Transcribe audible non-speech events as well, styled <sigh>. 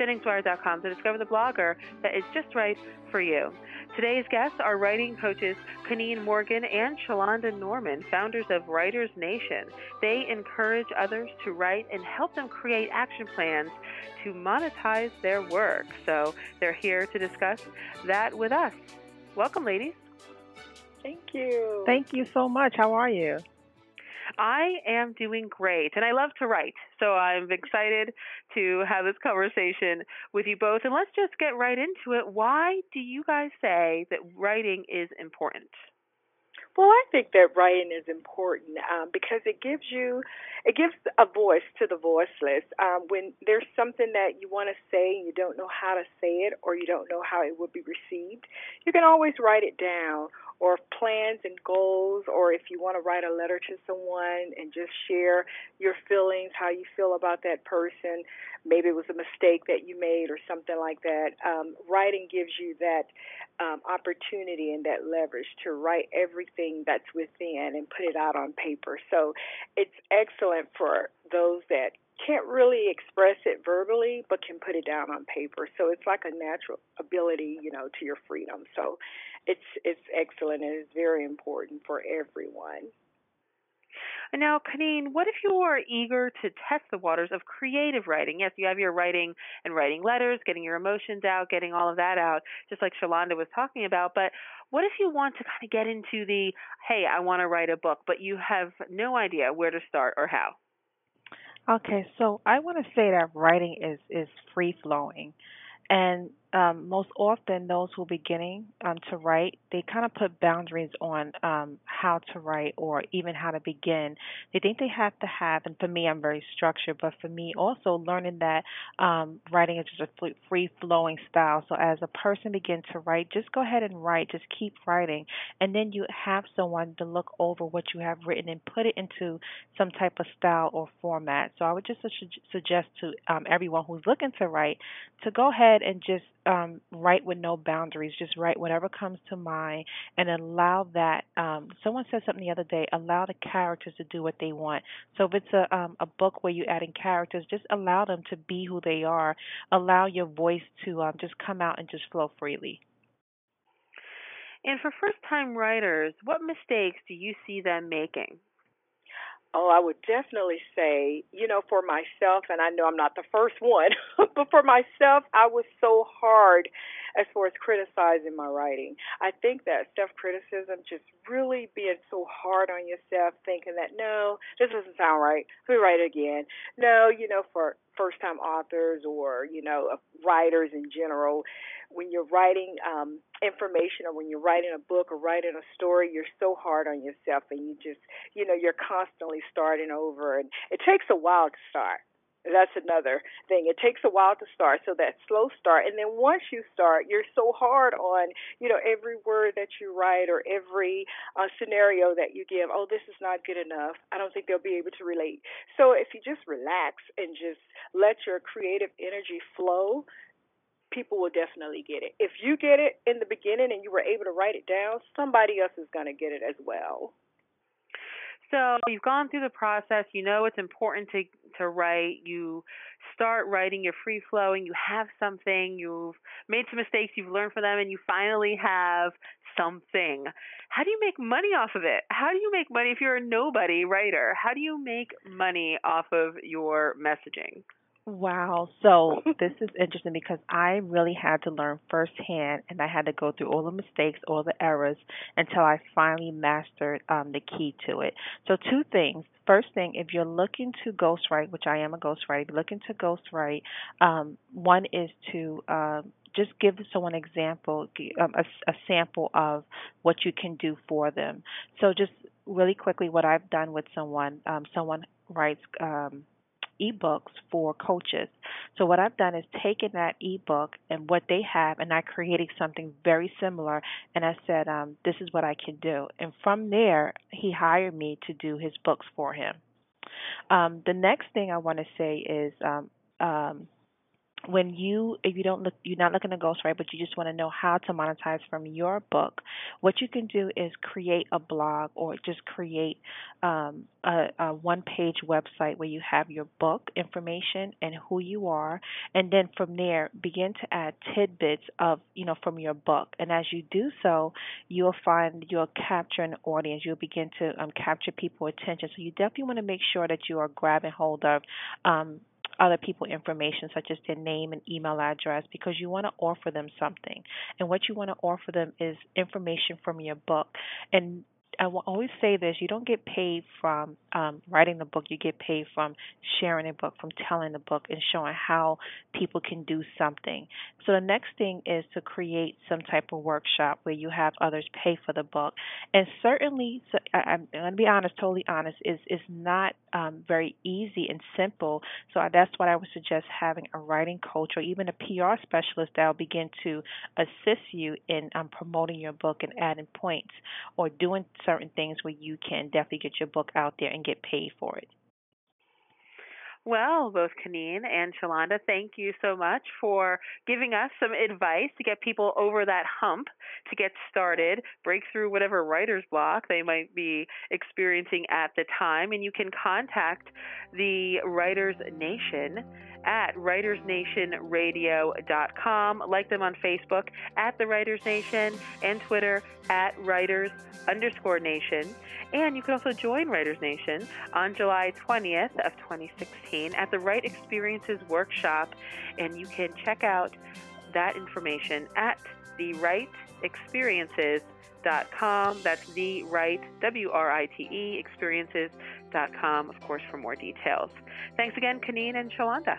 JenningsWire.com to discover the blogger that is just right for you. Today's guests are writing coaches Kaneen Morgan and Shalonda Norman, founders of Writers Nation. They encourage others to write and help them create action plans to monetize their work. So they're here to discuss that with us. Welcome, ladies. Thank you. Thank you so much. How are you? I am doing great, and I love to write. So I'm excited to have this conversation with you both. And let's just get right into it. Why do you guys say that writing is important? Well, I think that writing is important um, because it gives you, it gives a voice to the voiceless. Um, when there's something that you want to say and you don't know how to say it, or you don't know how it would be received, you can always write it down or plans and goals, or if you want to write a letter to someone and just share your feelings, how you feel about that person, maybe it was a mistake that you made or something like that. Um, writing gives you that um, opportunity and that leverage to write everything that's within and put it out on paper. So it's excellent for those that can't really express it verbally but can put it down on paper so it's like a natural ability you know to your freedom so it's it's excellent and it's very important for everyone. Now, Kaneen, what if you are eager to test the waters of creative writing? Yes, you have your writing and writing letters, getting your emotions out, getting all of that out, just like Shalonda was talking about. But what if you want to kind of get into the, hey, I want to write a book, but you have no idea where to start or how? Okay, so I want to say that writing is is free flowing. And um, most often, those who are beginning um, to write, they kind of put boundaries on um, how to write or even how to begin. They think they have to have, and for me, I'm very structured, but for me, also learning that um, writing is just a free flowing style. So as a person begins to write, just go ahead and write, just keep writing, and then you have someone to look over what you have written and put it into some type of style or format. So I would just suggest to um, everyone who's looking to write to go ahead and just um, write with no boundaries. Just write whatever comes to mind and allow that. Um, someone said something the other day. Allow the characters to do what they want. So if it's a um, a book where you're adding characters, just allow them to be who they are. Allow your voice to um, just come out and just flow freely. And for first time writers, what mistakes do you see them making? Oh, I would definitely say, you know, for myself, and I know I'm not the first one, <laughs> but for myself, I was so hard as far as criticizing my writing. I think that self criticism, just really being so hard on yourself, thinking that, no, this doesn't sound right, let me write it again. No, you know, for first time authors or, you know, writers in general, when you're writing um, information or when you're writing a book or writing a story, you're so hard on yourself and you just, you know, you're constantly starting over. And it takes a while to start. That's another thing. It takes a while to start, so that slow start, and then once you start, you're so hard on you know every word that you write or every uh, scenario that you give. Oh, this is not good enough. I don't think they'll be able to relate. So if you just relax and just let your creative energy flow, people will definitely get it. If you get it in the beginning and you were able to write it down, somebody else is going to get it as well. So you've gone through the process. You know it's important to to write. You start writing. You're free flowing. You have something. You've made some mistakes. You've learned from them, and you finally have something. How do you make money off of it? How do you make money if you're a nobody writer? How do you make money off of your messaging? Wow. So this is interesting because I really had to learn firsthand and I had to go through all the mistakes, all the errors until I finally mastered um, the key to it. So, two things. First thing, if you're looking to ghostwrite, which I am a ghostwriter, if you're looking to ghostwrite, um, one is to uh, just give someone an example, um, a, a sample of what you can do for them. So, just really quickly, what I've done with someone, um, someone writes um, ebooks for coaches. So what I've done is taken that ebook and what they have, and I created something very similar. And I said, um, "This is what I can do." And from there, he hired me to do his books for him. Um, the next thing I want to say is um, um, when you if you don't look you're not looking to ghostwrite but you just want to know how to monetize from your book what you can do is create a blog or just create um, a, a one page website where you have your book information and who you are and then from there begin to add tidbits of you know from your book. And as you do so you'll find you'll capture an audience you'll begin to um, capture people's attention. So you definitely want to make sure that you are grabbing hold of um, other people information such as their name and email address because you want to offer them something. And what you want to offer them is information from your book. And I will always say this: you don't get paid from um, writing the book. You get paid from sharing a book, from telling the book, and showing how people can do something. So the next thing is to create some type of workshop where you have others pay for the book. And certainly, so I, I'm going to be honest, totally honest, is is not um, very easy and simple. So that's what I would suggest having a writing coach or even a PR specialist that will begin to assist you in um, promoting your book and adding points or doing certain things where you can definitely get your book out there and get paid for it. Well, both Kaneen and Shalonda, thank you so much for giving us some advice to get people over that hump, to get started, break through whatever writer's block they might be experiencing at the time. And you can contact the Writers Nation at writersnationradio.com. Like them on Facebook at the Writers Nation and Twitter at writers underscore nation. And you can also join Writers Nation on July 20th of 2016 at the Write Experiences Workshop. And you can check out that information at the Write Experiences dot com. That's the right W R I T E experiences dot com, of course, for more details. Thanks again, Kaneen and Shalonda.